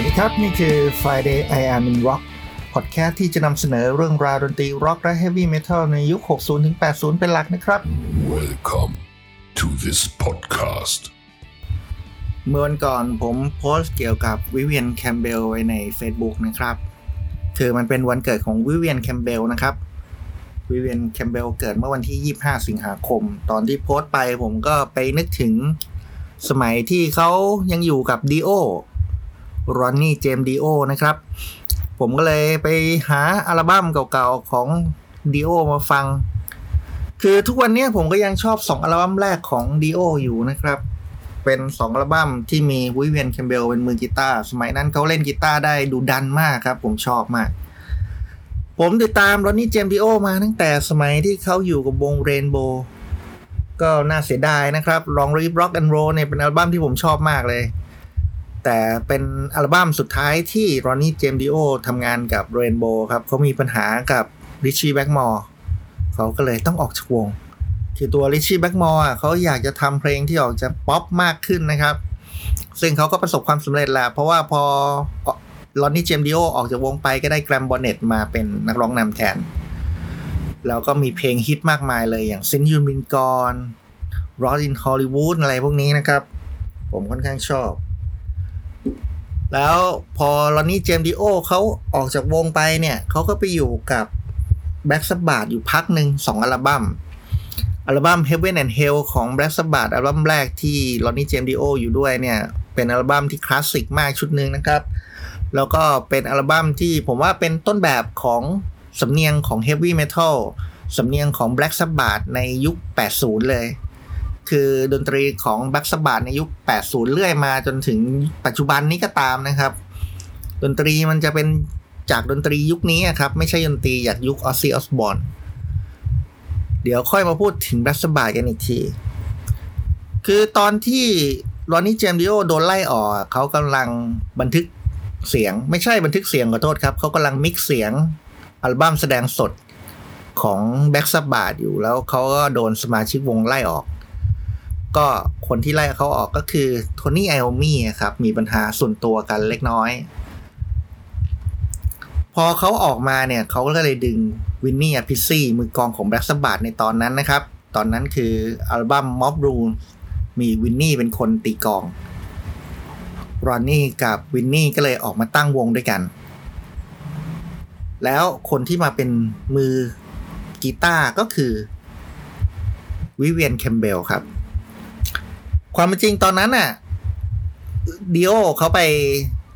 สวัสดีครับ นี่คือ Friday I Am in Rock พอดแคสต์ที่จะนำเสนอเรื่องราวดนตรีร็อกและ Heavy Metal ในยุค 60ถึง80 เป็นหลักนะครับ Welcome to this podcast. เมื่อวันก่อนผมโพสต์เกี่ยวกับวิเวียนแคมเบลไว้ใน Facebook นะครับ คือมันเป็นวันเกิดของวิเวียนแคมเบลนะครับ วิเวียนแคมเบลเกิดเมื่อวันที่ 25 สิงหาคม ตอนที่โพสต์ไปผมก็ไปนึกถึงสมัยที่เขายังอยู่กับดีโอ รอนนี่เจมดีโอนะครับ ผมก็เลยไปหาอัลบั้มเก่าๆของดีโอมาฟัง คือทุกวันนี้ผมก็ยังชอบ 2 อัลบั้มแรกของดีโออยู่นะครับ เป็น 2 อัลบั้มที่มีวิเวียนแคมเบลเป็นมือกีตาร์สมัยนั้นเขาเล่นกีตาร์ได้ดุดันมากครับ ผมชอบมากผมติดตามรอนนี่เจมดีโอมาตั้งแต่สมัยที่เขาอยู่กับวงเรนโบว์ก็น่าเสียดายนะครับ Long Live Rock 'n' Roll เนี่ยเป็นอัลบั้มที่ผมชอบมากเลย แต่เป็นอัลบั้มสุดท้ายที่รอนนี่เจมดิโอทำงานกับเรนโบว์ครับเขามีปัญหากับริชชี่แบ็กมอร์เขาก็เลยต้องออกจากวง คือตัวริชชี่แบ็กมอร์เขาอยากจะทำเพลงที่ออกจะป๊อปมากขึ้นนะครับ ซึ่งเขาก็ประสบความสำเร็จแหละเพราะว่าพอรอนนี่เจมดิโอออกจากวงไปก็ได้แกรห์มบอนเน็ตมาเป็นนักร้องนำแทน แล้วก็มีเพลงฮิตมากมายเลยอย่าง Since You Been Gone, Lost in Hollywood อะไรพวกนี้นะครับ ผมค่อนข้างชอบ แล้วพอรอนนี่เจมดิโอเขาออกจากวงไปเนี่ยเขาก็ไปอยู่กับแบล็กสบา h อยู่พักหนึ่งสองอัลบั้มอัลบั้ม Heaven and Hell ของ Black Sabbath อัลบั้มแรกที่รอนนี่เจมดิโออยู่ด้วยเนี่ย เป็นอัลบั้มที่คลาสสิกมากชุดหนึ่งนะครับ แล้วก็เป็นอัลบั้มที่ผมว่าเป็นต้นแบบของสำเนียงของ Heavy Metal สำเนียงของ Black Sabbath ในยุค 80 เลย คือดนตรีของ Black Sabbath ในยุค 80 เรื่อยมาจนถึงปัจจุบันนี้ก็ตามนะครับ ดนตรีมันจะเป็นจากดนตรียุคนี้ครับ ไม่ใช่ดนตรีจากยุค Ozzy Osbourne เดี๋ยวค่อยมาพูดถึง Black Sabbath กันอีกที คือตอนที่รอนนี่เจมดิโอโดนไล่ออกเขากำลังบันทึกเสียง ไม่ใช่บันทึกเสียงขอโทษครับ เขากำลัง mix เสียงอัลบั้มแสดงสดของแบล็กซับบาธอยู่แล้วเขาก็โดนสมาชิกวงไล่ออก ก็คนที่ไล่เขาออกก็คือโทนี่ไอโอมี่ครับ มีปัญหาส่วนตัวกันเล็กน้อย พอเขาออกมาเนี่ยเขาก็เลยดึงวินนี่อพิซซี่มือกลองของแบล็กซับบาธในตอนนั้นนะครับ ตอนนั้นคืออัลบั้มม็อบรูนมีวินนี่เป็นคนตีกองรอนนี่กับวินนี่ก็เลยออกมาตั้งวงด้วยกัน แล้วคนที่มาเป็นมือกีตาร์ก็คือวิเวียนแคมเบลครับ ความเป็นจริงตอนนั้นน่ะดิโอเขาไป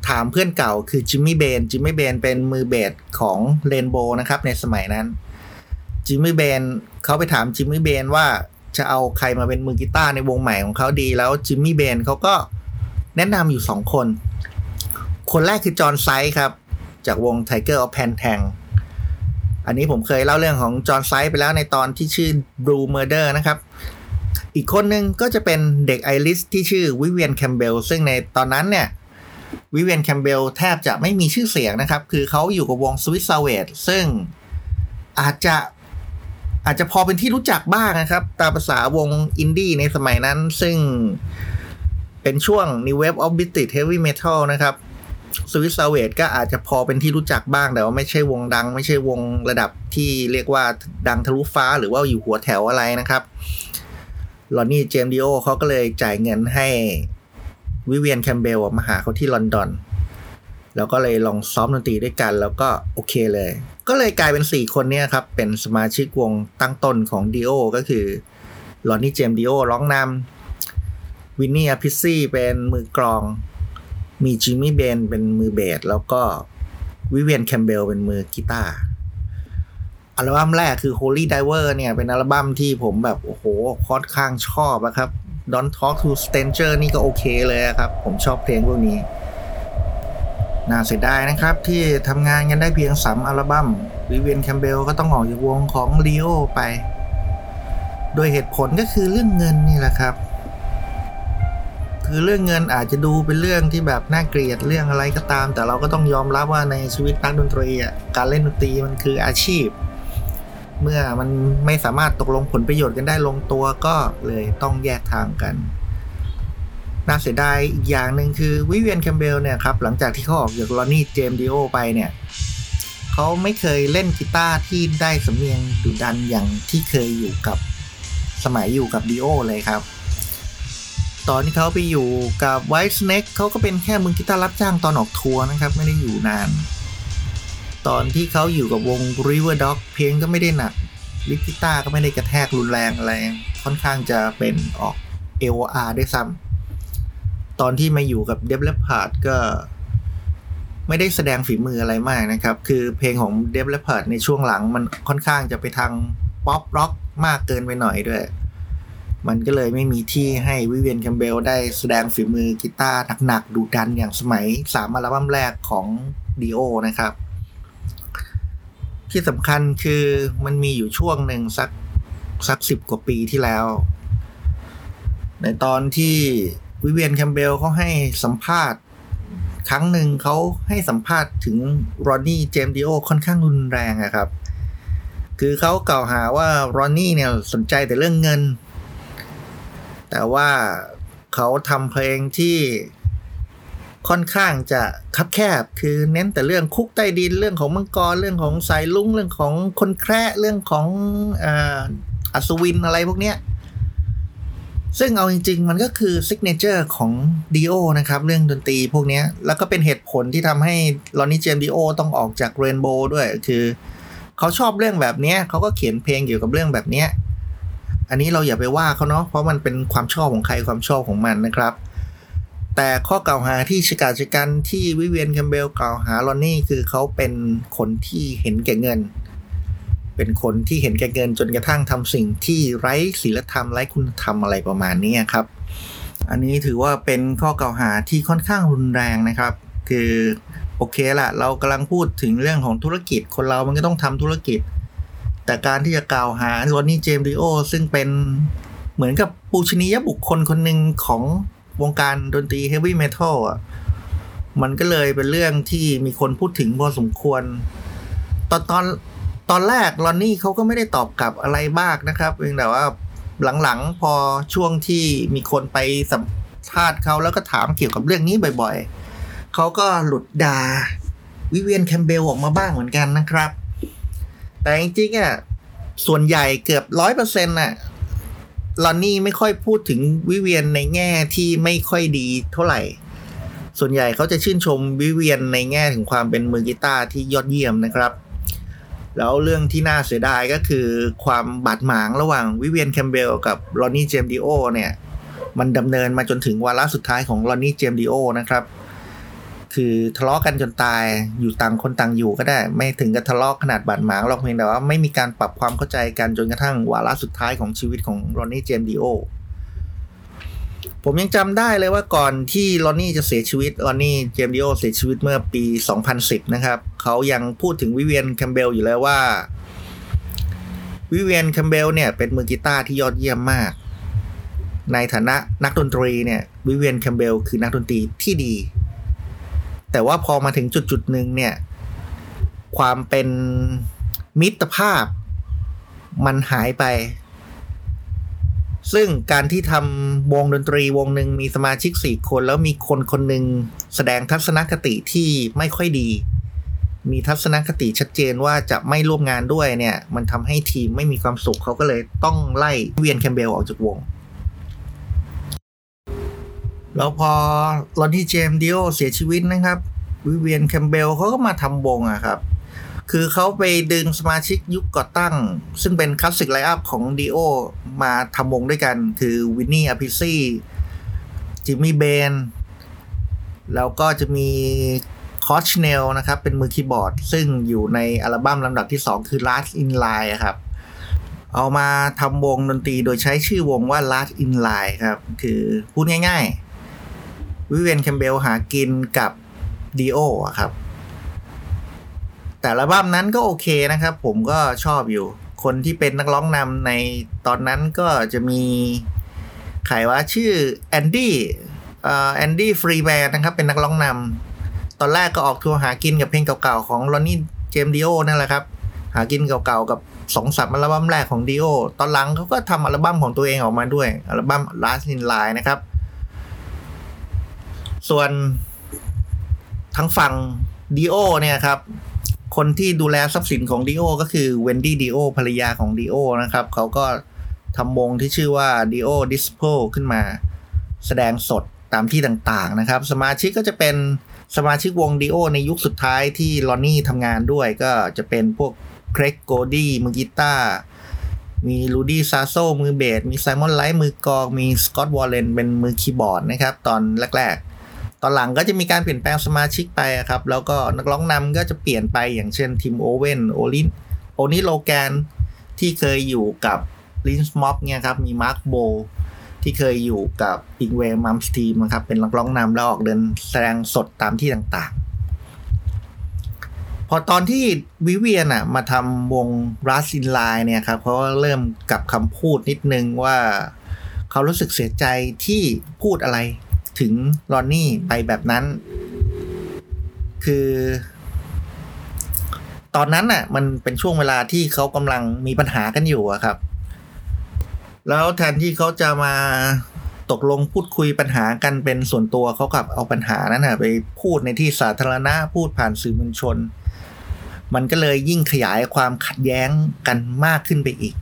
ถามเพื่อนเก่าคือจิมมี่เบนจิมมี่เบนเป็นมือเบสของเรนโบนะครับในสมัยนั้นจิมมี่เบนเขาไปถามจิมมี่เบนว่าจะเอาใครมาเป็นมือกีตาร์ในวงใหม่ของเขาดี แล้วจิมมี่เบนเขาก็แนะนำอยู่สองคน คนแรกคือจอห์นไซค์สครับ จากวง Tygers of Pan Tang อันนี้ผมเคยเล่าเรื่องของจอห์นไซค์สไปแล้วในตอนที่ชื่อ Blue Murder นะครับ อีกคนนึงก็จะเป็นเด็กไอริชที่ชื่อวิเวียนแคมเบลซึ่งในตอนนั้นเนี่ยวิเวียนแคมเบลแทบจะไม่มีชื่อเสียงนะครับ คือเขาอยู่กับวงสวิสซาเวดซึ่งอาจจะอาจจะพอเป็นที่รู้จักบ้างนะครับ ตามภาษาวงอินดี้ในสมัยนั้น ซึ่งเป็นช่วง New Wave of British Heavy Metal นะครับสวิสซาเวดก็อาจจะพอเป็นที่รู้จักบ้าง แต่ว่าไม่ใช่วงดัง ไม่ใช่วงระดับที่เรียกว่าดังทะลุฟ้าหรือว่าอยู่หัวแถวอะไรนะครับ ลอนนี่เจมดิโอเขาก็เลยจ่ายเงินให้วิเวียนแคมเบลมาหาเขาที่ลอนดอน แล้วก็เลยลองซ้อมดนตรีด้วยกัน แล้วก็โอเคเลย ก็เลยกลายเป็น 4 คนเนี้ครับ เป็นสมาชิกวงตั้งต้นของดิโอก็คือลอนนี่เจมดิโอร้องนำวินนี่อพิซซี่เป็นมือกลอง มีจิมมี่เบนเป็นมือเบสแล้วก็วิเวียนแคมเบลเป็นมือกีตาร์ อัลบั้มแรกคือ Holy Diver เนี่ย เป็นอัลบั้มที่ผมแบบ โอ้โหค่อนข้างชอบนะครับ Don't Talk to Strangers นี่ก็โอเคเลยครับ ผมชอบเพลงพวกนี้ น่าเสียดายนะครับที่ทำงานกันได้เพียง 3 อัลบั้มวิเวียนแคมเบลก็ต้องออกจากวงของ Leo ไป โดยเหตุผลก็คือเรื่องเงินนี่แหละครับ คือเรื่องเงินอาจจะดูเป็นเรื่องที่แบบน่าเกลียดเรื่องอะไรก็ตาม แต่เราก็ต้องยอมรับว่าในชีวิตนักดนตรีการเล่นดนตรีมันคืออาชีพ เมื่อมันไม่สามารถตกลงผลประโยชน์กันได้ลงตัวก็เลยต้องแยกทางกัน น่าเสียดายอีกอย่างหนึ่งคือวิเวียนแคมเบลเนี่ยครับ หลังจากที่เขาออกจากลอนนี่เจมดิโอไปเนี่ยเขาไม่เคยเล่นกีตาร์ที่ได้สำเนียงดุดันอย่างที่เคยอยู่กับสมัยอยู่กับดิโอเลยครับ ตอนที่เขาไปอยู่กับ Whitesnake เขาก็เป็นแค่มือกีตาร์รับจ้างตอนออกทัวร์นะครับ ไม่ได้อยู่นาน ตอนที่เขาอยู่กับวง Riverdogs เพลงก็ไม่ได้หนัก lick กีตาร์ก็ไม่ได้กระแทกรุนแรงอะไร ค่อนข้างจะเป็นออก AOR ด้วยซ้ำตอนที่มาอยู่กับ d e v l o p a r d ก็ไม่ได้แสดงฝีมืออะไรมากนะครับ คือเพลงของ d e v l o p a r d ในช่วงหลังมันค่อนข้างจะไปทางป๊อปร็อกมากเกินไปหน่อยด้วย มันก็เลยไม่มีที่ให้วิเวียนแคมเบลได้แสดงฝีมือกีตาร์หนักๆดูดันอย่างสมัยสามอัลบั้มแรกของดีโอนะครับ ที่สำคัญคือมันมีอยู่ช่วงหนึ่งสักสักสิบกว่าปีที่แล้ว ในตอนที่วิเวียนแคมเบลเขาให้สัมภาษณ์ ครั้งหนึ่งเขาให้สัมภาษณ์ถึงรอนนี่เจมดิโอค่อนข้างรุนแรงอะครับ คือเขากล่าวหาว่ารอนนี่เนี่ยสนใจแต่เรื่องเงิน แต่ว่าเขาทำเพลงที่ ค่อนข้างจะคับแคบ คือเน้นแต่เรื่องคุกใต้ดินเรื่องของมังกรเรื่องของสายรุ้งเรื่องของคนแคระเรื่องของอัศวินอะไรพวกเนี้ยซึ่งเอาจริง ๆ มันก็คือ signature ของดีโอนะครับ เรื่องดนตรีพวกนี้ แล้วก็เป็นเหตุผลที่ทำให้ลอนนี่เจมดีโอต้องออกจากเรนโบว์ด้วย คือเขาชอบเรื่องแบบนี้เขาก็เขียนเพลงเกี่ยวกับเรื่องแบบนี้ อันนี้เราอย่าไปว่าเขาเนาะเพราะมันเป็นความชอบของใครความชอบของมันนะครับ แต่ข้อกล่าวหาที่ชิกาชิกันที่วิเวียนแคมเบลกล่าวหาลอนนี่คือเขาเป็นคนที่เห็นแก่เงิน เป็นคนที่เห็นแก่เงินจนกระทั่งทำสิ่งที่ไร้ศีลธรรมไร้คุณธรรมอะไรประมาณนี้ครับ อันนี้ถือว่าเป็นข้อกล่าวหาที่ค่อนข้างรุนแรงนะครับ คือโอเคละเรากำลังพูดถึงเรื่องของธุรกิจคนเรามันก็ต้องทำธุรกิจ แต่การที่จะกล่าวหาลอนนี่เจมส์ดิโอซึ่งเป็นเหมือนกับปูชนียบุคคลคนหนึ่งของ วงการดนตรีเฮฟวี่เมทัลอะ มันก็เลยเป็นเรื่องที่มีคนพูดถึงพอสมควร ตอนตอนตอนแรกลอนนี่เขาก็ไม่ได้ตอบกลับอะไรบ้างนะครับเพียงแต่ว่าหลังๆ พอช่วงที่มีคนไปสัมภาษณ์เขาแล้วก็ถามเกี่ยวกับเรื่องนี้บ่อยๆ เขาก็หลุดด่าวิเวียนแคมเบลออกมาบ้างเหมือนกันนะครับ แต่จริงๆอะส่วนใหญ่เกือบร้อยเปอร์เซ็นต์อะ ลอนนี่ไม่ค่อยพูดถึงวิเวียนในแง่ที่ไม่ค่อยดีเท่าไหร่ ส่วนใหญ่เขาจะชื่นชมวิเวียนในแง่ถึงความเป็นมือกีตาร์ที่ยอดเยี่ยมนะครับ แล้วเรื่องที่น่าเสียดายก็คือความบาดหมางระหว่างวิเวียนแคมเบลกับลอนนี่เจมดิโอเนี่ย มันดำเนินมาจนถึงวาระสุดท้ายของลอนนี่เจมดิโอนะครับ คือทะเลาะกันจนตายอยู่ต่างคนต่างอยู่ก็ได้ ไม่ถึงกับทะเลาะขนาดบาดหมางหรอกเพียงแต่ว่าไม่มีการปรับความเข้าใจกันจนกระทั่งวาระสุดท้ายของชีวิตของลอนนี่เจมดิโอผมยังจำได้เลยว่าก่อนที่ลอนนี่จะเสียชีวิตลอนนี่เจมดิโอเสียชีวิตเมื่อปี 2010 นะครับ เขายังพูดถึงวิเวียนแคมเบลอยู่เลยว่า วิเวียนแคมเบลเนี่ยเป็นมือกีตาร์ที่ยอดเยี่ยมมาก ในฐานะนักดนตรีเนี่ยวิเวียนแคมเบลคือนักดนตรีที่ดี แต่ว่าพอมาถึงจุดจุดหนึ่งเนี่ย ความเป็นมิตรภาพมันหายไป ซึ่งการที่ทำวงดนตรีวงหนึ่งมีสมาชิกสี่คน แล้วมีคนคนหนึ่งแสดงทัศนคติที่ไม่ค่อยดี มีทัศนคติชัดเจนว่าจะไม่ร่วมงานด้วยเนี่ย มันทำให้ทีมไม่มีความสุขเขาก็เลยต้องไล่วิเวียนแคมเบลออกจากวง แล้วพอลอนนี่เจมดิโอเสียชีวิตนะครับ วิเวียนแคมเบลเขาก็มาทำวงอะครับ คือเขาไปดึงสมาชิกยุคก่อตั้ง ซึ่งเป็น classic line-up ของดีโอมาทำวงด้วยกัน คือวินนี่อพิซี่จิมมี่เบนแล้วก็จะมีคล็อดชเนลนะครับ เป็นมือคีย์บอร์ด ซึ่งอยู่ในอัลบั้มลำดับที่ 2 คือ Last in Line ครับ เอามาทำวงดนตรีโดยใช้ชื่อวงว่า Last in Line ครับ คือพูดง่ายๆ วิเวียนแคมเบลหากินกับดีโอครับ แต่อัลบั้มนั้นก็โอเคนะครับ ผมก็ชอบอยู่ คนที่เป็นนักร้องนำในตอนนั้นก็จะมีใครว่าชื่อแอนดี้แอนดี้ฟรีแมนนะครับ เป็นนักร้องนำตอนแรกก็ออกทัวร์หากินกับเพลงเก่าๆของลอนนี่เจมดิโอนั่นแหละครับ หากินเก่าๆกับสองสามอัลบั้มแรกของดิโอตอนหลังเขาก็ทำอัลบั้มของตัวเองออกมาด้วย อัลบั้ม Last in Line นะครับ ส่วนทั้งฝั่งดีโอเนี่ยครับ คนที่ดูแลทรัพย์สินของดีโอก็คือเวนดี้ดีโอภรรยาของดีโอนะครับเขาก็ทำวงที่ชื่อว่า Dio Disciples ขึ้นมา แสดงสดตามที่ต่างๆนะครับ สมาชิกก็จะเป็นสมาชิกวงดีโอในยุคสุดท้ายที่รอนนี่ทำงานด้วยก็จะเป็นพวกเครกโกลดี้มือกีตาร์มีรูดี้ซาร์โซมือเบสมีไซมอนไรท์มือกลอง มีสกอตวอร์เรนเป็นมือคีย์บอร์ดนะครับ ตอนแรกๆ ตอนหลังก็จะมีการเปลี่ยนแปลงสมาชิกไปครับ แล้วก็นักร้องนำก็จะเปลี่ยนไปอย่างเช่นทิมโอเว่นโอนิโอนิโลแกนที่เคยอยู่กับ Lynch Mob เนี่ยครับมีมาร์คโบที่เคยอยู่กับอิงเวมัมสตีมนะครับเป็นนักร้องนำแล้วออกเดินแสดงสดตามที่ต่างๆ พอตอนที่วิเวียนอะมาทำวงรัสซินไลน์เนี่ยครับเขาเริ่มกับคำพูดนิดนึงว่า เขารู้สึกเสียใจที่พูดอะไร ถึงรอนนี่ไปแบบนั้น คือ ตอนนั้นน่ะ มันเป็นช่วงเวลาที่เขากำลังมีปัญหากันอยู่อะครับ แล้วแทนที่เขาจะมาตกลงพูดคุยปัญหากันเป็นส่วนตัวเขากลับเอาปัญหานั้นนะไปพูดในที่สาธารณะพูดผ่านสื่อมวลชน มันก็เลยยิ่งขยายความขัดแย้งกันมากขึ้นไปอีก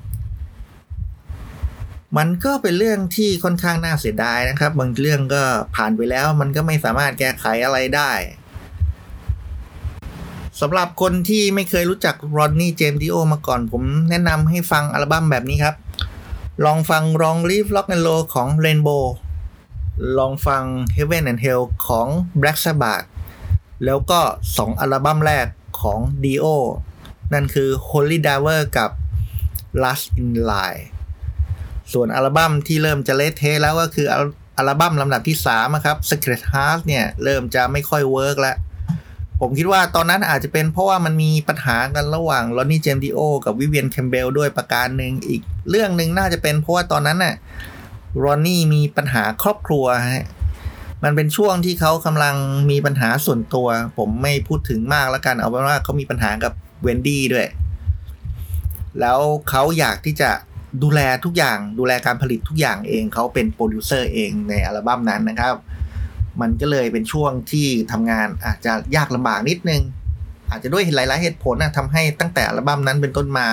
มันก็เป็นเรื่องที่ค่อนข้างน่าเสียดายนะครับ บางเรื่องก็ผ่านไปแล้ว มันก็ไม่สามารถแก้ไขอะไรได้สำหรับคนที่ไม่เคยรู้จักรอนนี่เจมส์ดิโอมาก่อน ผมแนะนำให้ฟังอัลบั้มแบบนี้ครับ ลองฟัง Long Live Rock and Roll ของ Rainbow ลองฟัง Heaven and Hell ของ Black Sabbath แล้วก็ 2 อัลบั้มแรกของ Dio นั่นคือ Holy Diver กับ Last in Line ส่วนอัลบั้มที่เริ่มจะเละเทะแล้วก็คืออัลบั้มลำดับที่3ครับ Secret Heart เนี่ยเริ่มจะไม่ค่อยเวิร์กแล้ว ผมคิดว่าตอนนั้นอาจจะเป็นเพราะว่ามันมีปัญหากันระหว่างรอนนี่เจมดิโอกับวิเวียนแคมเบลด้วยประการหนึ่งอีกเรื่องหนึ่งน่าจะเป็นเพราะว่าตอนนั้นน่ะรอนนี่มีปัญหาครอบครัวฮะมันเป็นช่วงที่เขากำลังมีปัญหาส่วนตัว ผมไม่พูดถึงมากแล้วกัน เอาเป็นว่าเขามีปัญหากับเวนดี้ด้วย แล้วเขาอยากที่จะ ดูแลทุกอย่างดูแลการผลิตทุกอย่างเองเขาเป็นโปรดิวเซอร์เองในอัลบั้มนั้นนะครับ มันก็เลยเป็นช่วงที่ทำงานอาจจะยากลำบากนิดนึง อาจจะด้วยหลาย ๆ เหตุผลนะทำให้ตั้งแต่อัลบั้มนั้นเป็นต้นมา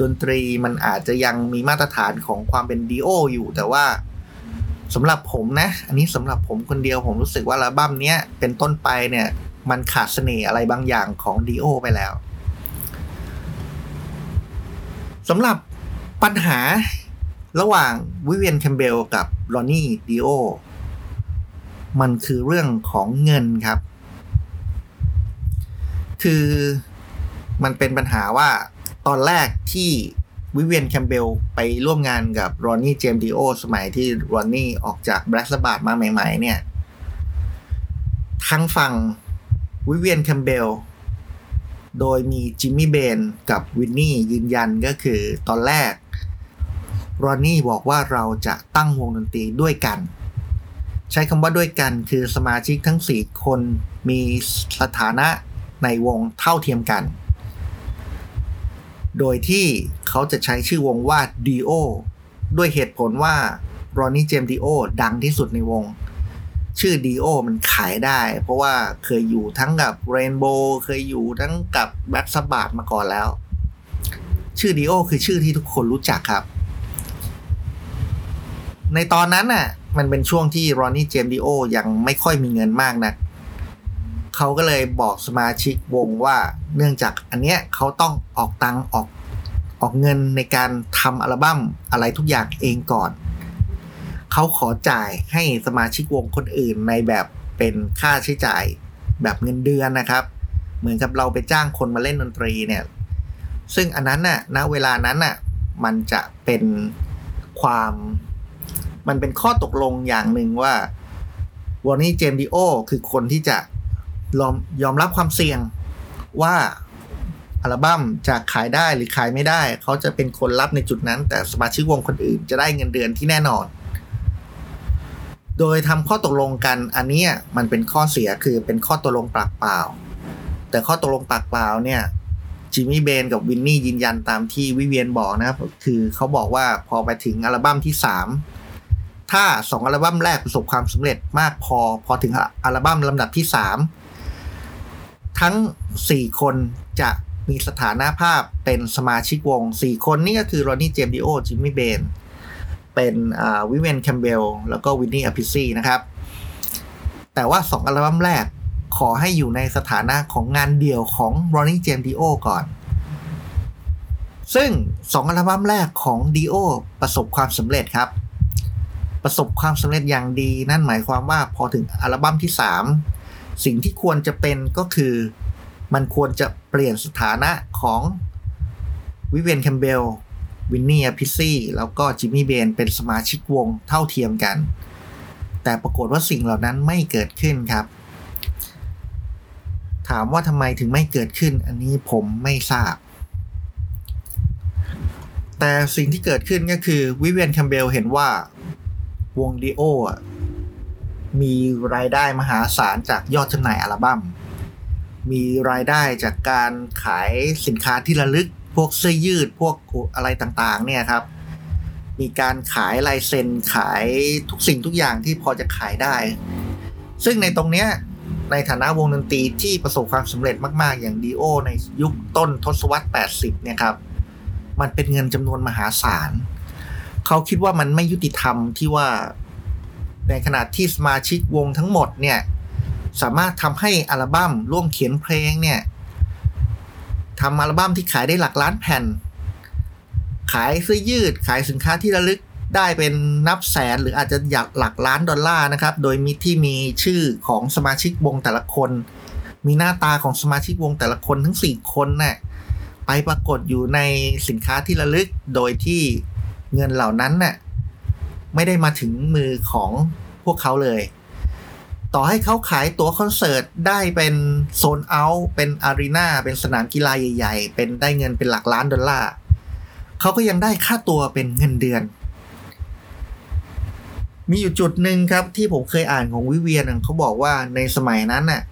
ดนตรีมันอาจจะยังมีมาตรฐานของความเป็นดีโออยู่ แต่ว่าสำหรับผมนะ อันนี้สำหรับผมคนเดียวผมรู้สึกว่าอัลบั้มนี้เป็นต้นไปเนี่ย มันขาดเสน่ห์อะไรบางอย่างของดีโอไปแล้วสำหรับ ปัญหาระหว่างวิเวียนแคมเบลกับรอนนี่ดีโอมันคือเรื่องของเงินครับ คือมันเป็นปัญหาว่าตอนแรกที่วิเวียนแคมเบลไปร่วมงานกับรอนนี่เจมดิโอสมัยที่รอนนี่ออกจาก Black Sabbath มาใหม่ ๆ เนี่ยทั้งฝั่งวิเวียนแคมเบลโดยมีจิมมี่เบนกับวินนี่ยืนยันก็คือตอนแรก รอนนี่บอกว่าเราจะตั้งวงดนตรีด้วยกัน ใช้คำว่าด้วยกันคือสมาชิกทั้ง 4 คนมีสถานะในวงเท่าเทียมกัน โดยที่เขาจะใช้ชื่อวงว่า D.O. ด้วยเหตุผลว่ารอนนี่เจมดีโอดังที่สุดในวง ชื่อ D.O. มันขายได้ เพราะว่าเคยอยู่ทั้งกับ Rainbow เคยอยู่ทั้งกับ Black Sabbath มาก่อนแล้ว ชื่อ D.O. คือชื่อที่ทุกคนรู้จักครับ ในตอนนั้นน่ะ มันเป็นช่วงที่รอนนี่เจมดิโอยังไม่ค่อยมีเงินมากนะเขาก็เลยบอกสมาชิกวงว่าเนื่องจากอันเนี้ยเขาต้องออกตังออกออกเงินในการทำอัลบั้มอะไรทุกอย่างเองก่อน เขาขอจ่ายให้สมาชิกวงคนอื่นในแบบเป็นค่าใช้จ่ายแบบเงินเดือนนะครับ เหมือนกับเราไปจ้างคนมาเล่นดนตรีเนี่ย ซึ่งอันนั้นน่ะณเวลานั้นน่ะมันจะเป็นความ มันเป็นข้อตกลงอย่างหนึ่งว่าวอร์นี่เจมดิโอคือคนที่จะยอมยอมรับความเสี่ยงว่าอัลบั้มจะขายได้หรือขายไม่ได้ เขาจะเป็นคนรับในจุดนั้น แต่สมาชิกวงคนอื่นจะได้เงินเดือนที่แน่นอน โดยทำข้อตกลงกันอันนี้มันเป็นข้อเสียคือเป็นข้อตกลงปากเปล่า แต่ข้อตกลงปากเปล่าเนี่ยจิมมี่เบนกับวินนี่ยืนยันตามที่วิเวียนบอกนะครับคือเขาบอกว่าพอไปถึงอัลบั้มที่ 3 ถ้าสองอัลบั้มแรกประสบความสำเร็จมากพอ พอถึงอัลบั้มลำดับที่สามทั้งสี่คนจะมีสถานะภาพเป็นสมาชิกวงสี่คนนี่ก็คือรอนนี่เจมดิโอจิมมี่เบนเป็นวิเวียนแคมเบลแล้วก็วินนี่อพิซซี่นะครับ แต่ว่าสองอัลบั้มแรกขอให้อยู่ในสถานะของงานเดี่ยวของรอนนี่เจมดิโอก่อน ซึ่งสองอัลบั้มแรกของดิโอประสบความสำเร็จครับ ประสบความสำเร็จอย่างดี นั่นหมายความว่าพอถึงอัลบั้มที่ 3 สิ่งที่ควรจะเป็นก็คือ มันควรจะเปลี่ยนสถานะของวิเวียนแคมเบลวินนี่อพิซซี่แล้วก็จิมมี่เบนเป็นสมาชิกวงเท่าเทียมกัน แต่ปรากฏว่าสิ่งเหล่านั้นไม่เกิดขึ้นครับ ถามว่าทำไมถึงไม่เกิดขึ้น อันนี้ผมไม่ทราบ แต่สิ่งที่เกิดขึ้นก็คือวิเวียนแคมเบลเห็นว่า วงดีโอมีรายได้มหาศาลจากยอดจำหน่ายอัลบั้ม มีรายได้จากการขายสินค้าที่ระลึก พวกเสื้อยืด พวกอะไรต่างๆ เนี่ยครับ มีการขายลายเซ็นขายทุกสิ่งทุกอย่างที่พอจะขายได้ ซึ่งในตรงเนี้ยในฐานะวงดนตรีที่ประสบความสำเร็จมาก ๆ อย่างดีโอในยุคต้นทศวรรษ 80 เนี่ยครับ มันเป็นเงินจำนวนมหาศาล เขาคิดว่ามันไม่ยุติธรรมที่ว่าในขณะที่สมาชิกวงทั้งหมดเนี่ยสามารถทำให้อัลบั้มร่วมเขียนเพลงเนี่ยทำอัลบั้มที่ขายได้หลักล้านแผ่น ขายเสื้อยืดขายสินค้าที่ระลึกได้เป็นนับแสนหรืออาจจะอยากหลักล้านดอลลาร์นะครับ โดยมีที่มีชื่อของสมาชิกวงแต่ละคน มีหน้าตาของสมาชิกวงแต่ละคนทั้ง 4 คนนะ่ะไปปรากฏอยู่ในสินค้าที่ระลึกโดยที่ เงินเหล่านั้นน่ะไม่ได้มาถึงมือของพวกเขาเลย ต่อให้เขาขายตั๋วคอนเสิร์ตได้เป็นโซนเอาท์เป็นอารีนาเป็นสนามกีฬาใหญ่ๆ เป็นได้เงินเป็นหลักล้านดอลลาร์เขาก็ยังได้ค่าตัวเป็นเงินเดือน มีอยู่จุดหนึ่งครับที่ผมเคยอ่านของวิเวียนเขาบอกว่าในสมัยนั้นน่ะ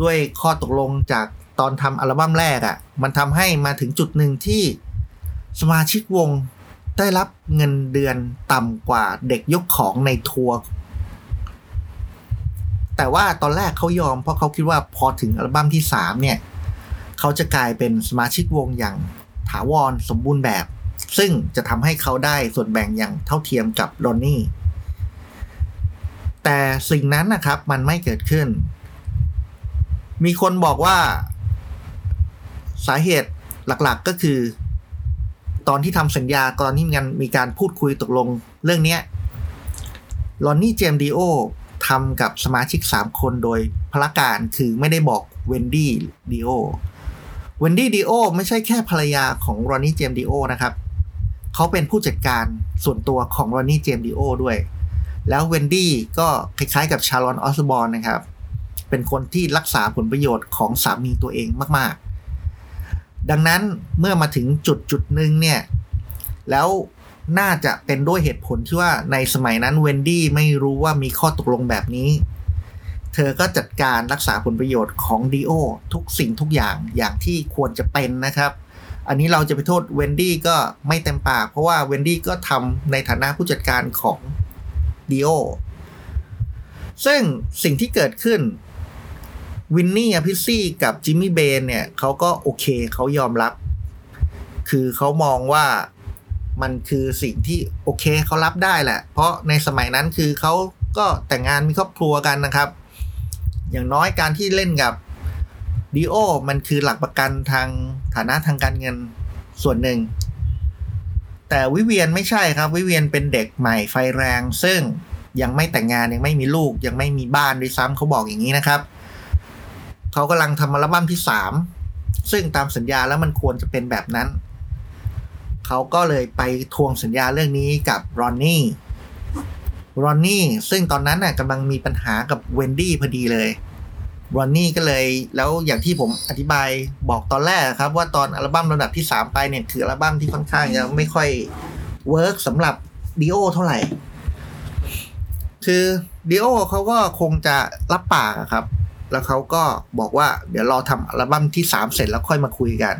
ด้วยข้อตกลงจากตอนทำอัลบั้มแรกอะ่ะ มันทำให้มาถึงจุดหนึ่งที่สมาชิกวง ได้รับเงินเดือนต่ำกว่าเด็กยกของในทัวร์แต่ว่าตอนแรกเขายอมเพราะเขาคิดว่าพอถึงอัลบั้มที่ 3 เนี่ย เขาจะกลายเป็นสมาชิกวงอย่างถาวรสมบูรณ์แบบ ซึ่งจะทำให้เขาได้ส่วนแบ่งอย่างเท่าเทียมกับโรนนี่ แต่สิ่งนั้นนะครับมันไม่เกิดขึ้น มีคนบอกว่า สาเหตุหลักๆก็คือ ตอนที่ทำสัญญาตอนที่มีการมีการพูดคุยตกลงเรื่องนี้รอนนี่เจมดีโอทำกับสมาชิก 3 คนโดยพลการคือไม่ได้บอกเวนดี้ดีโอเวนดี้ดีโอไม่ใช่แค่ภรรยาของรอนนี่เจมดีโอนะครับ เขาเป็นผู้จัดการส่วนตัวของรอนนี่เจมดีโอด้วย แล้วเวนดี้ก็คล้ายๆกับชารอนออสบอร์นนะครับ เป็นคนที่รักษาผลประโยชน์ของสามีตัวเองมากๆ ดังนั้นเมื่อมาถึงจุดจุดหนึ่งเนี่ย แล้วน่าจะเป็นด้วยเหตุผลที่ว่าในสมัยนั้นเวนดี้ไม่รู้ว่ามีข้อตกลงแบบนี้ เธอก็จัดการรักษาผลประโยชน์ของดีโอทุกสิ่งทุกอย่างอย่างที่ควรจะเป็นนะครับ อันนี้เราจะไปโทษเวนดี้ก็ไม่เต็มปาก เพราะว่าเวนดี้ก็ทำในฐานะผู้จัดการของดีโอซึ่งสิ่งที่เกิดขึ้น วินนี่อพิซี่กับจิมมี่เบนเนี่ยเขาก็โอเคเขายอมรับ คือเขามองว่ามันคือสิ่งที่โอเคเขารับได้แหละ เพราะในสมัยนั้นคือเขาก็แต่งงานมีครอบครัวกันนะครับ อย่างน้อยการที่เล่นกับดีโอมันคือหลักประกันทางฐานะทางการเงินส่วนหนึ่ง แต่วิเวียนไม่ใช่ครับ วิเวียนเป็นเด็กใหม่ไฟแรง ซึ่งยังไม่แต่งงานยังไม่มีลูกยังไม่มีบ้านด้วยซ้ำเขาบอกอย่างนี้นะครับ เขากำลังทำอัลบั้มที่สามซึ่งตามสัญญาแล้วมันควรจะเป็นแบบนั้น เขาก็เลยไปทวงสัญญาเรื่องนี้กับรอนนี่รอนนี่ซึ่งตอนนั้นน่ะกำลังมีปัญหากับเวนดี้พอดีเลยรอนนี่ก็เลยแล้วอย่างที่ผมอธิบายบอกตอนแรกครับ ว่าตอนอัลบั้มอันดับที่ 3 ไปเนี่ย คืออัลบั้มที่ค่อนข้างจะไม่ค่อยเวิร์กสำหรับดิโอเท่าไหร่ คือดิโอเขาก็คงจะรับปากครับ แล้วเขาก็บอกว่าเดี๋ยวรอทำอัลบั้มที่ 3 เสร็จแล้วค่อยมาคุยกัน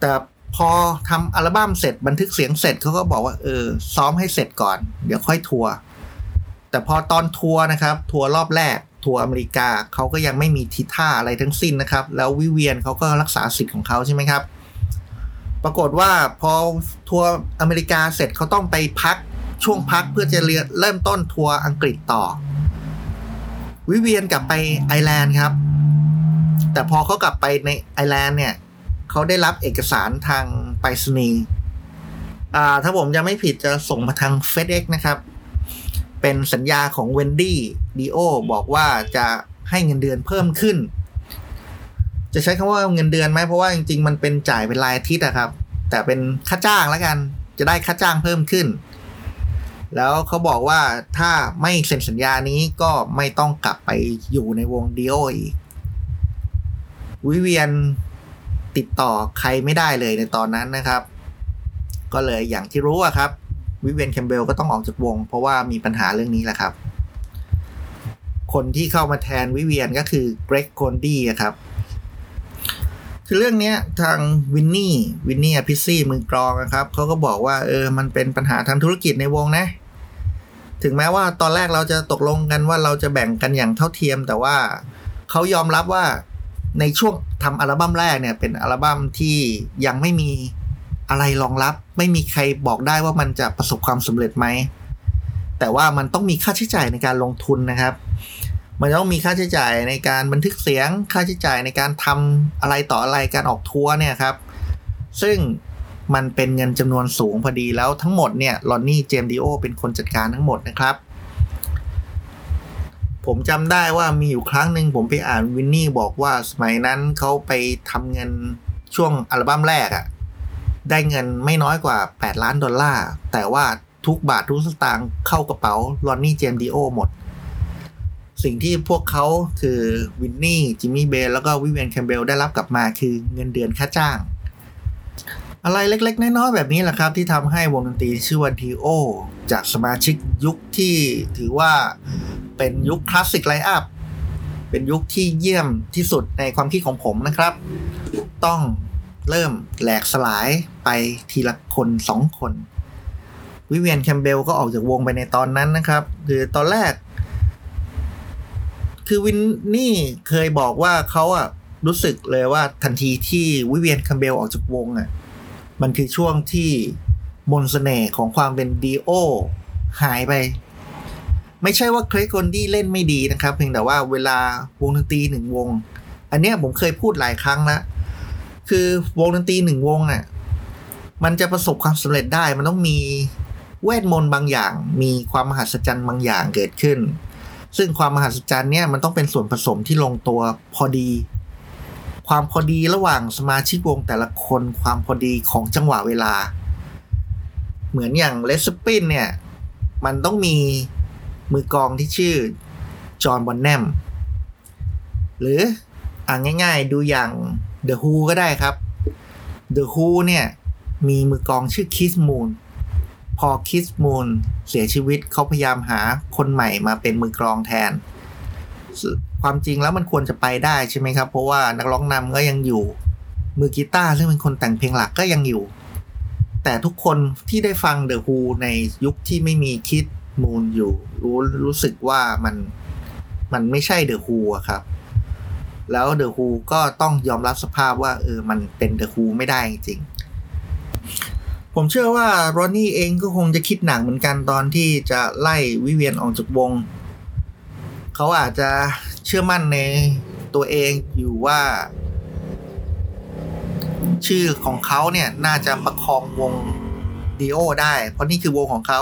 แต่พอทำอัลบั้มเสร็จบันทึกเสียงเสร็จเขาก็บอกว่าเออซ้อมให้เสร็จก่อน เดี๋ยวค่อยทัวร์แต่พอตอนทัวร์นะครับ ทัวร์รอบแรก ทัวร์อเมริกาเขาก็ยังไม่มีทีท่าอะไรทั้งสิ้นนะครับ แล้ววิเวียนเขาก็รักษาสิทธิ์ของเขาใช่ไหมครับ ปรากฏว่าพอทัวร์อเมริกาเสร็จเขาต้องไปพักช่วงพักเพื่อจะเริ่มต้นทัวร์อังกฤษต่อ วิเวียนกลับไปไอร์แลนด์ครับ แต่พอเขากลับไปในไอร์แลนด์เนี่ยเขาได้รับเอกสารทางไปรษณีย์ถ้าผมจำไม่ผิดจะส่งมาทาง FedEx นะครับ เป็นสัญญาของเวนดี้ดีโอบอกว่าจะให้เงินเดือนเพิ่มขึ้น จะใช้คำว่าเงินเดือนไหมเพราะว่าจริงๆ มันเป็นจ่ายเป็นรายอาทิตย์อะครับ แต่เป็นค่าจ้างแล้วกัน จะได้ค่าจ้างเพิ่มขึ้น แล้วเขาบอกว่าถ้าไม่เซ็นสัญญานี้ก็ไม่ต้องกลับไปอยู่ในวงดีโออีก วิเวียนติดต่อใครไม่ได้เลยในตอนนั้นนะครับ ก็เลยอย่างที่รู้อะครับ วิเวียนแคมเบลก็ต้องออกจากวง เพราะว่ามีปัญหาเรื่องนี้แหละครับ คนที่เข้ามาแทนวิเวียนก็คือเครกโกลดี้ครับ คือเรื่องนี้ทางวินนี่วินนี่อพิซซี่มือกลองนะครับเขาก็บอกว่าเออมันเป็นปัญหาทางธุรกิจในวงนะ ถึงแม้ว่าตอนแรกเราจะตกลงกันว่าเราจะแบ่งกันอย่างเท่าเทียม แต่ว่าเขายอมรับว่าในช่วงทำอัลบั้มแรกเนี่ยเป็นอัลบั้มที่ยังไม่มีอะไรรองรับ ไม่มีใครบอกได้ว่ามันจะประสบความสำเร็จไหมแต่ว่ามันต้องมีค่าใช้จ่ายในการลงทุนนะครับ มันต้องมีค่าใช้จ่ายในการบันทึกเสียง ค่าใช้จ่ายในการทำอะไรต่ออะไรการออกทัวร์เนี่ยครับ ซึ่งมันเป็นเงินจำนวนสูงพอดีแล้วทั้งหมดเนี่ยลอนนี่เจมดิโอเป็นคนจัดการทั้งหมดนะครับ ผมจำได้ว่ามีอยู่ครั้งหนึ่งผมไปอ่านวินนี่บอกว่าสมัยนั้นเขาไปทำเงินช่วงอัลบั้มแรกอะได้เงินไม่น้อยกว่า 8 ล้านดอลลาร์ แต่ว่าทุกบาททุกสตางค์เข้ากระเป๋ารอนนี่เจมดีโอหมด สิ่งที่พวกเขาคือวินนี่จิมมี่เบนแล้วก็วิเวียนแคมเบลได้รับกลับมาคือเงินเดือนค่าจ้าง อะไรเล็กๆ น้อยๆ แบบนี้แหละครับ ที่ทำให้วงดนตรีชื่อว่าดีโอ จากสมาชิกยุคที่ถือว่าเป็นยุค classic line-up เป็นยุคที่เยี่ยมที่สุดในความคิดของผมนะครับ ต้องเริ่มแหลกสลายไปทีละคนสองคน Vivian Campbell ก็ออกจากวงไปในตอนนั้นนะครับ คือตอนแรก คือ Vinny เคยบอกว่าเขาอะรู้สึกเลยว่าทันทีที่ Vivian Campbell ออกจากวงอะมันคือช่วงที่มนสเสน่ห์ของความเป็นดีโอหายไป ไม่ใช่ว่าเครกอนดี้เล่นไม่ดีนะครับ เพียงแต่ว่าเวลาวงดนตรีหนึ่งวง อันเนี้ยผมเคยพูดหลายครั้งแล้ว คือวงดนตรีหนึ่งวงอะมันจะประสบความสำเร็จได้มันต้องมีเวทมนต์บางอย่าง มีความมหัศจรรย์บางอย่างเกิดขึ้น ซึ่งความมหัศจรรย์เนี่ยมันต้องเป็นส่วนผสมที่ลงตัวพอดี ความพอดีระหว่างสมาชิกวงแต่ละคนความพอดีของจังหวะเวลา เหมือนอย่าง Led Zeppelin เนี่ย มันต้องมีมือกลองที่ชื่อ John Bonham หรืออ่าง่ายๆ ดูอย่าง The Who ก็ได้ครับ The Who เนี่ย มีมือกลองชื่อ Keith Moon พอ Keith Moon เสียชีวิตเขาพยายามหาคนใหม่มาเป็นมือกลองแทน ความจริงแล้วมันควรจะไปได้ใช่ไหมครับ เพราะว่านักร้องนำก็ยังอยู่ มือกีตาร์ซึ่งเป็นคนแต่งเพลงหลักก็ยังอยู่ แต่ทุกคนที่ได้ฟัง The Who ในยุคที่ไม่มี Keith Moon อยู่ รู้รู้สึกว่ามันมันไม่ใช่ The Who ครับ แล้ว The Who ก็ต้องยอมรับสภาพว่าเออมันเป็น The Who ไม่ได้จริง ผมเชื่อว่า Ronnie เองก็คงจะคิดหนักเหมือนกันตอนที่จะไล่วิเวียนออกจากวง เขาอาจจะเชื่อมั่นในตัวเองอยู่ว่า ชื่อของเขาเนี่ยน่าจะประคองวงดีโอได้ เพราะนี่คือวงของเขา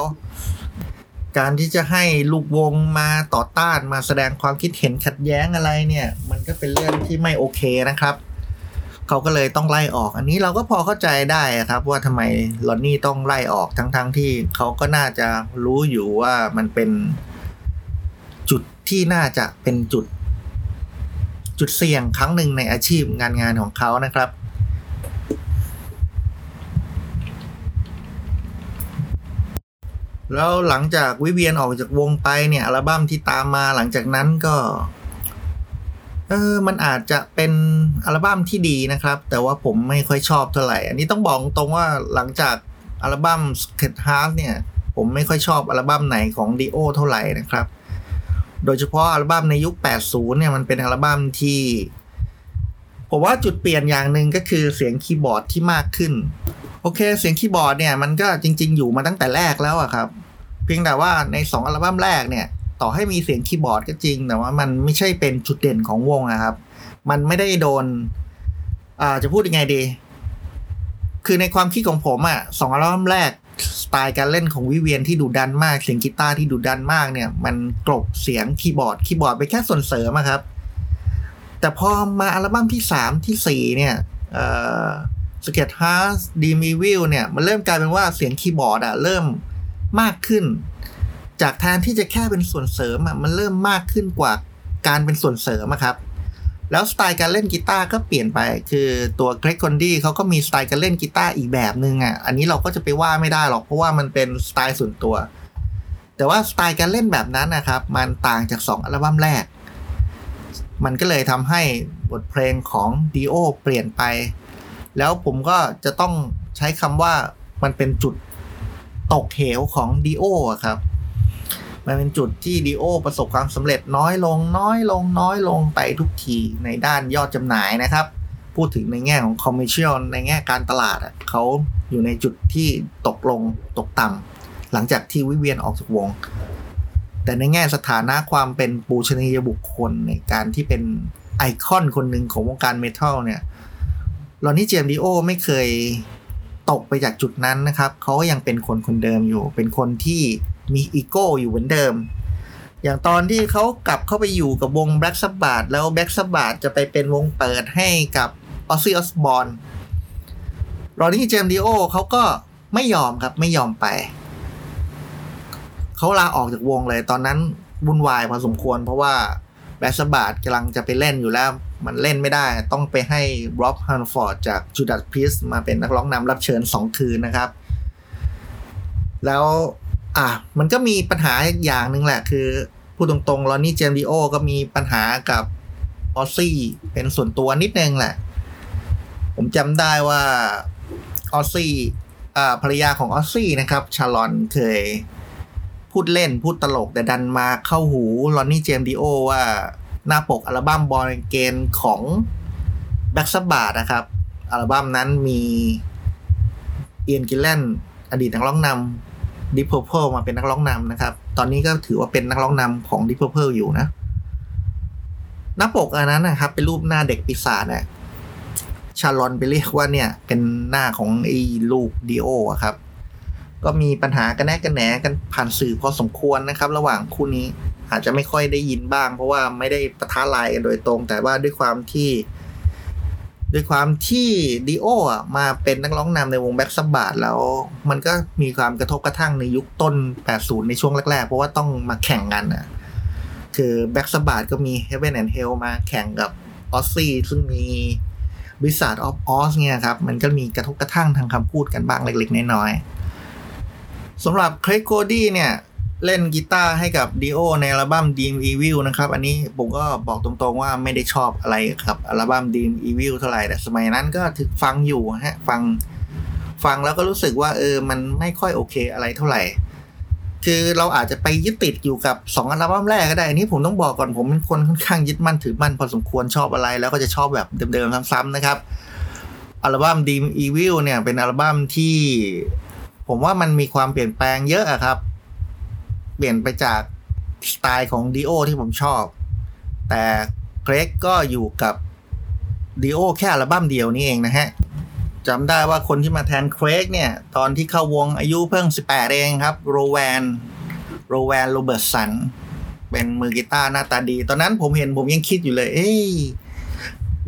การที่จะให้ลูกวงมาต่อต้านมาแสดงความคิดเห็นขัดแย้งอะไรเนี่ย มันก็เป็นเรื่องที่ไม่โอเคนะครับ เขาก็เลยต้องไล่ออก อันนี้เราก็พอเข้าใจได้ครับ ว่าทำไมลอนนี่ต้องไล่ออกทั้งๆทที่เขาก็น่าจะรู้อยู่ว่ามันเป็นจุดที่น่าจะเป็นจุด จุดเสี่ยงครั้งหนึ่งในอาชีพงานงานของเขานะครับแล้วหลังจากวิเวียนออกจากวงไปเนี่ยอัลบั้มที่ตามมาหลังจากนั้นก็ เออมันอาจจะเป็นอัลบั้มที่ดีนะครับ แต่ว่าผมไม่ค่อยชอบเท่าไหร่ อันนี้ต้องบอกตรงว่าหลังจากอัลบั้ม Sacred Heart เนี่ย ผมไม่ค่อยชอบอัลบั้มไหนของ Dio เท่าไหร่นะครับ โดยเฉพาะอัลบั้มในยุค 80 เนี่ยมันเป็นอัลบั้มที่ ผมว่าจุดเปลี่ยนอย่างหนึ่งก็คือเสียงคีย์บอร์ดที่มากขึ้น โอเคเสียงคีย์บอร์ดเนี่ยมันก็จริง ๆ อยู่มาตั้งแต่แรกแล้วอะครับ เพียงแต่ว่าใน 2 อัลบั้มแรกเนี่ย ต่อให้มีเสียงคีย์บอร์ดก็จริง แต่ว่ามันไม่ใช่เป็นจุดเด่นของวงอะครับ มันไม่ได้โดน อ่าจะพูดยังไงดี คือในความคิดของผมอะสองอัลบั้มแรกสไตล์การเล่นของวิเวียนที่ดุดันมาก เสียงกีตาร์ที่ดุดันมากเนี่ย มันกลบเสียงคีย์บอร์ดคีย์บอร์ดไปแค่ส่วนเสริมครับ แต่พอมาอัลบั้มที่สามที่สี่เนี่ยเอ่อ Sacred Heart Dream Evil เนี่ย มันเริ่มกลายเป็นว่าเสียงคีย์บอร์ดอะเริ่มมากขึ้น จากแทนที่จะแค่เป็นส่วนเสริมอะมันเริ่มมากขึ้นกว่าการเป็นส่วนเสริมครับ แล้วสไตล์การเล่นกีตาร์ก็เปลี่ยนไป คือตัวเกรกคอนดี้เขาก็มีสไตล์การเล่นกีตาร์อีกแบบหนึ่งอะอันนี้เราก็จะไปว่าไม่ได้หรอกเพราะว่ามันเป็นสไตล์ส่วนตัว แต่ว่าสไตล์การเล่นแบบนั้นนะครับ มันต่างจาก 2 อัลบั้มแรก มันก็เลยทำให้บทเพลงของดีโอเปลี่ยนไป แล้วผมก็จะต้องใช้คำว่ามันเป็นจุดตกเหวของดีโอครับ มันเป็นจุดที่ดีโอประสบความสำเร็จน้อยลงน้อยลงน้อยลงไปทุกทีในด้านยอดจำหน่ายนะครับ พูดถึงในแง่ของคอมเมอรเชียลในแง่การตลาดอะเขาอยู่ในจุดที่ตกลงตกต่ำหลังจากที่วิเวียนออกจากวง แต่ในแง่สถานะความเป็นปูชนียบุคคลในการที่เป็นไอคอนคนหนึ่งของวงการเมทัลเนี่ยลอนนี่เจมดีโอไม่เคยตกไปจากจุดนั้นนะครับ เขาก็ยังเป็นคนคนเดิมอยู่ เป็นคนที่ มีอีโก้อยู่เหมือนเดิม อย่างตอนที่เขากลับเข้าไปอยู่กับวง Black Sabbath แล้ว Black Sabbath จะไปเป็นวงเปิดให้กับ Ozzy Osbourne รอนนี่เจมดีโอเขาก็ไม่ยอมครับไม่ยอมไปเขาลาออกจากวงเลยตอนนั้นวุ่นวายพอสมควร เพราะว่าแบสบาดกำลังจะไปเล่นอยู่แล้ว มันเล่นไม่ได้ ต้องไปให้ร็อบฮันฟอร์ดจากจูดัสพิสมาเป็นนักร้องนำรับเชิญ2คืนนะครับ แล้ว อะมันก็มีปัญหาอย่างหนึ่งแหละ คือพูดตรงๆลอนนี่เจมดิโอก็มีปัญหากับออซซี่เป็นส่วนตัวนิดนึงแหละ ผมจำได้ว่าออซซี่อ่าภรรยาของออซซี่นะครับ ชาลอนเคยพูดเล่นพูดตลกแต่ดันมาเข้าหูRonnie James Dio ว่าหน้าปกอัลบั้ม Born Again ของ Black Sabbath นะครับ อัลบั้มนั้นมี Ian Gillan อดีตนักร้องนำ ดิพเพ e มาเป็นนักร้องนำนะครับ ตอนนี้ก็ถือว่าเป็นนักร้องนำของดิพเพ e อยู่นะ หน้าปกอันนั้นนะครับ เป็นรูปหน้าเด็กปีศาจน่ะ Sharon ไปเรียกว่าเนี่ยเป็นหน้าของไอ้ลูก Dio อะครับ ก็มีปัญหากันแน่กันแหนกันผ่านสื่อพอสมควรนะครับ ระหว่างคู่นี้อาจจะไม่ค่อยได้ยินบ้าง เพราะว่าไม่ได้ปะทะลายกันโดยตรง แต่ว่าด้วยความที่ ด้วยความที่ Dio อะมาเป็นนักร้องนำในวง Black Sabbath แล้ว มันก็มีความกระทบกระทั่งในยุคต้น 80 ในช่วงแรก ๆ เพราะว่าต้องมาแข่งกันอะ คือ Black Sabbath ก็มี Heaven and Hell มาแข่งกับ Ozzy ซึ่งมี Blizzard of Ozz เนี่ยครับ มันก็มีกระทบกระทั่งทางคำพูดกันบ้างเล็กๆ น้อยๆสำหรับ Craig Goldy เนี่ย เล่นกีตาร์ให้กับ Dio ในอัลบั้ม Dream Evil นะครับ อันนี้ผมก็บอกตรงๆว่าไม่ได้ชอบอะไรครับอัลบั้ม Dream Evil เท่าไหร่แต่สมัยนั้นก็ถึกฟังอยู่ฮะฟังฟังแล้วก็รู้สึกว่าเออมันไม่ค่อยโอเคอะไรเท่าไหร่ คือเราอาจจะไปยึดติดอยู่กับ 2 อัลบั้มแรกก็ได้ อันนี้ผมต้องบอกก่อนผมเป็นคนค่อนข้างยึดมั่นถือมั่นพอสมควรชอบอะไร แล้วก็จะชอบแบบเดิมๆซ้ำๆนะครับอัลบั้ม Dream Evil เนี่ยเป็นอัลบั้มที่ผมว่ามันมีความเปลี่ยนแปลงเยอะอะครับ เปลี่ยนไปจากสไตล์ของ Dio ที่ผมชอบ แต่ Craig ก็อยู่กับ Dio แค่อัลบั้มเดียวนี่เองนะฮะจำได้ว่าคนที่มาแทน Craig เนี่ย ตอนที่เข้าวงอายุเพิ่ง 18 เองครับ Rowan Rowan Robertson เป็นมือกีตาร์หน้าตาดี ตอนนั้นผมเห็นผมยังคิดอยู่เลย เอ้ย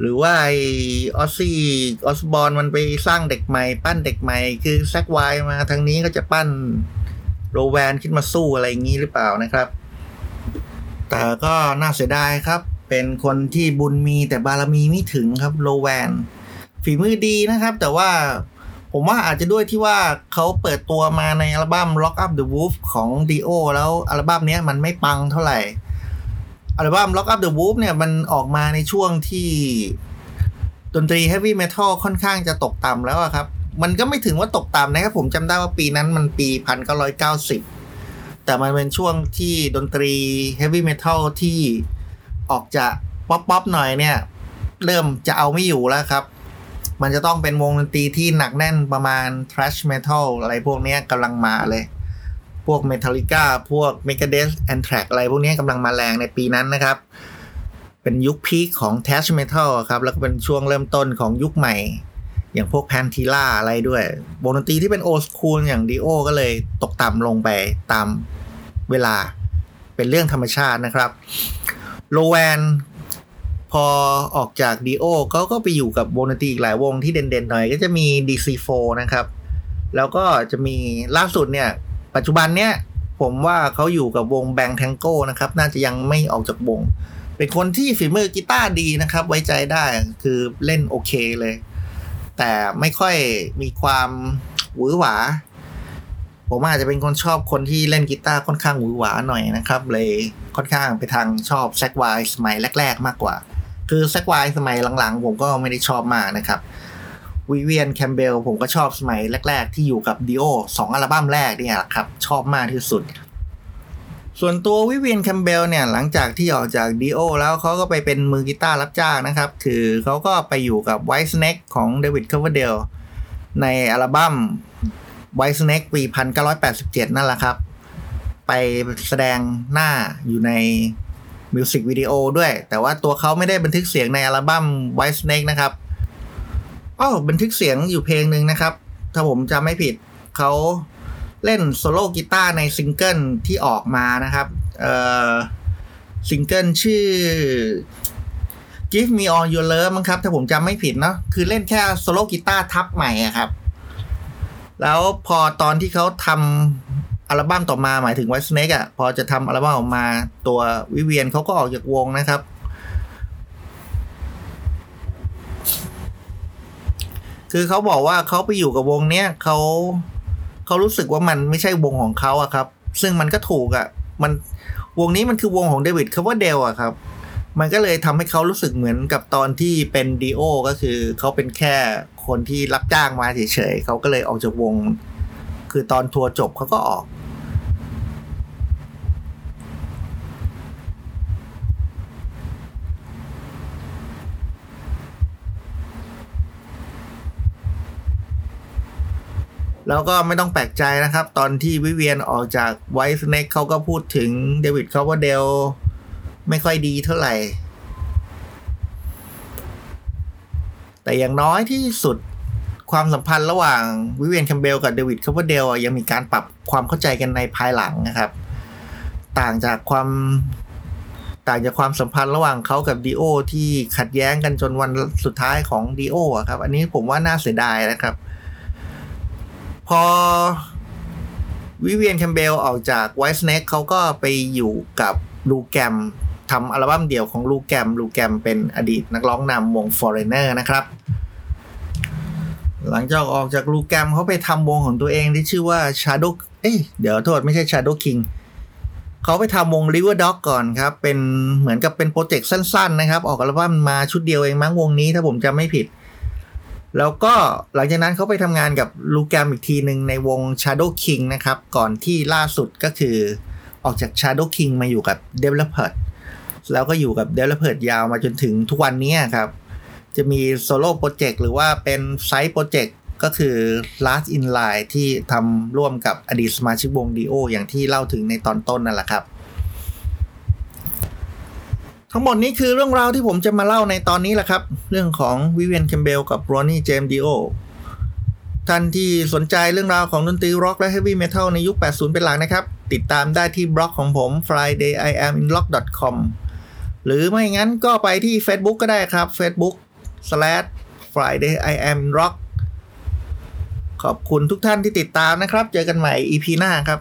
หรือว่าไอออสซี่ออสบอลมันไปสร้างเด็กใหม่ ปั้นเด็กใหม่ คือแซกไวมาทางนี้ก็จะปั้น โรแวนขึ้นมาสู้อะไรอย่างนี้หรือเปล่านะครับ แต่ก็น่าเสียดายครับ เป็นคนที่บุญมีแต่บารมีไม่ถึงครับโรแวน ฝีมือดีนะครับ แต่ว่าผมว่าอาจจะด้วยที่ว่าเขาเปิดตัวมาในอัลบั้ม Lock Up the Wolf ของ Dio แล้วอัลบั้มนี้มันไม่ปังเท่าไหร่ อัลบั้ม Lock Up the Wolves เนี่ยมันออกมาในช่วงที่ ดนตรี heavy metal ค่อนข้างจะตกต่ำแล้วครับ มันก็ไม่ถึงว่าตกต่ำนะครับผมจำได้ว่าปีนั้นมันปี1990แต่มันเป็นช่วงที่ดนตรี heavy metal ที่ออกจะป๊อปป๊อปหน่อยเนี่ย เริ่มจะเอาไม่อยู่แล้วครับ มันจะต้องเป็นวงดนตรีที่หนักแน่นประมาณ thrash metal อะไรพวกนี้กำลังมาเลย พวก Metallica พวก Megadeth Anthrax อะไรพวกนี้กำลังมาแรงในปีนั้นนะครับ เป็นยุคพีคของ thrash metal อะครับ แล้วก็เป็นช่วงเริ่มต้นของยุคใหม่ อย่างพวก Pantera อะไรด้วยวงดนตรีที่เป็น old school อย่าง Dio ก็เลยตกต่ำลงไปตามเวลาเป็นเรื่องธรรมชาตินะครับโลแวนพอออกจาก Dio เขาก็ไปอยู่กับวงดนตรีอีกหลายวงที่เด่นๆหน่อย ก็จะมี DC4 นะครับ แล้วก็จะมีล่าสุดเนี่ย ปัจจุบันเนี่ยผมว่าเขาอยู่กับวงแบงแทงโก้นะครับ น่าจะยังไม่ออกจากวง เป็นคนที่ฝีมือกีตาร์ดีนะครับ ไว้ใจได้คือเล่นโอเคเลย แต่ไม่ค่อยมีความหวือหวา ผมอาจจะเป็นคนชอบคนที่เล่นกีตาร์ค่อนข้างหวือหวาหน่อยนะครับ เลยค่อนข้างไปทางชอบแซกไวสมัยแรก ๆ มากกว่า คือแซกไวสมัยหลังๆ ผมก็ไม่ได้ชอบมากนะครับVivian Campbell ผมก็ชอบสมัยแรก ๆ ที่อยู่กับ Dio สองอัลบั้มแรกเนี่ยแหละครับ ชอบมากที่สุด ส่วนตัว Vivian Campbell เนี่ยหลังจากที่ออกจาก Dio แล้วเขาก็ไปเป็นมือกีตาร์รับจ้างนะครับ คือเขาก็ไปอยู่กับ Whitesnake ของ David Coverdale ในอัลบั้ม Whitesnake ปี 1987 นั่นแหละครับ ไปแสดงหน้าอยู่ในมิวสิกวิดีโอด้วย แต่ว่าตัวเขาไม่ได้บันทึกเสียงในอัลบั้ม Whitesnake นะครับอ้อบันทึกเสียงอยู่เพลงหนึ่งนะครับ ถ้าผมจำไม่ผิดเขา เล่นโซโล่กีตาร์ในซิงเกิลที่ออกมานะครับเออซิงเกิลชื่อ Give Me All Your Love มั้งครับ ถ้าผมจำไม่ผิดเนาะคือเล่นแค่โซโล่กีตาร์ทับใหม่ครับ แล้วพอตอนที่เขาทำอัลบั้มต่อมาหมายถึง Whitesnake อะพอจะทำอัลบั้มออกมาตัววิเวียนเขาก็ออกจากวงนะครับคือเขาบอกว่าเขาไปอยู่กับวงเนี้ยเขา เขารู้สึกว่ามันไม่ใช่วงของเขาอะครับ ซึ่งมันก็ถูกอะมันวงนี้มันคือวงของเดวิดคาว่าเดลอะครับ มันก็เลยทำให้เขารู้สึกเหมือนกับตอนที่เป็นดีโอก็คือเขาเป็นแค่คนที่รับจ้างมาเฉยๆเขาก็เลยออกจากวง คือตอนทัวร์จบเขาก็ออก แล้วก็ไม่ต้องแปลกใจนะครับ ตอนที่วิเวียนออกจากไวท์สเน็กเขาก็พูดถึงเดวิดคาร์วเดลไม่ค่อยดีเท่าไหร่ แต่อย่างน้อยที่สุดความสัมพันธ์ระหว่าง Vivian Campbell กับ David Coverdale ยังมีการปรับความเข้าใจกันในภายหลังนะครับ ต่างจากความต่างจากความสัมพันธ์ระหว่างเขากับ Dio ที่ขัดแย้งกันจนวันสุดท้ายของ Dio ครับ อันนี้ผมว่าน่าเสียดายนะครับ พอ Vivian Campbell ออกจาก Whitesnake เขาก็ไปอยู่กับ Lou Grammทำอัลบั้มเดี่ยวของลูแกมลูแกมเป็นอดีตนักร้องนำวง Foreigner นะครับ หลังจากออกจากลูแกมเขาไปทำวงของตัวเองที่ชื่อว่า Shadow เอ้ยเดี๋ยวโทษไม่ใช่ Shadow King เขาไปทำวง River Dog ก่อนครับ เป็นเหมือนกับเป็นโปรเจกต์สั้น ๆ นะครับ ออกอัลบั้มมาชุดเดียวเองมั้งวงนี้ถ้าผมจำไม่ผิด แล้วก็หลังจากนั้นเขาไปทำงานกับลูแกรมอีกทีหนึ่งในวง Shadow King นะครับ ก่อนที่ล่าสุดก็คือออกจาก Shadow King มาอยู่กับ Def Leppard แล้วก็อยู่กับ Developer ยาวมาจนถึงทุกวันนี้ครับ จะมี solo project หรือว่าเป็น side project ก็คือ Last in Line ที่ทำร่วมกับอดีตสมาชิกวง Dio อย่างที่เล่าถึงในตอนต้นนั่นแหละครับ ทั้งหมดนี้คือเรื่องราวที่ผมจะมาเล่าในตอนนี้แหละครับ เรื่องของ Vivian Campbell กับ Ronnie James Dio ท่านที่สนใจเรื่องราวของดนตรีร็อกและ heavy metal ในยุค 80 เป็นหลักนะครับ ติดตามได้ที่บล็อกของผม fridayiaminlock.com หรือไม่งั้นก็ไปที่ Facebook ก็ได้ครับ Facebook slash fridayiaminlock ขอบคุณทุกท่านที่ติดตามนะครับ เจอกันใหม่ EP หน้าครับ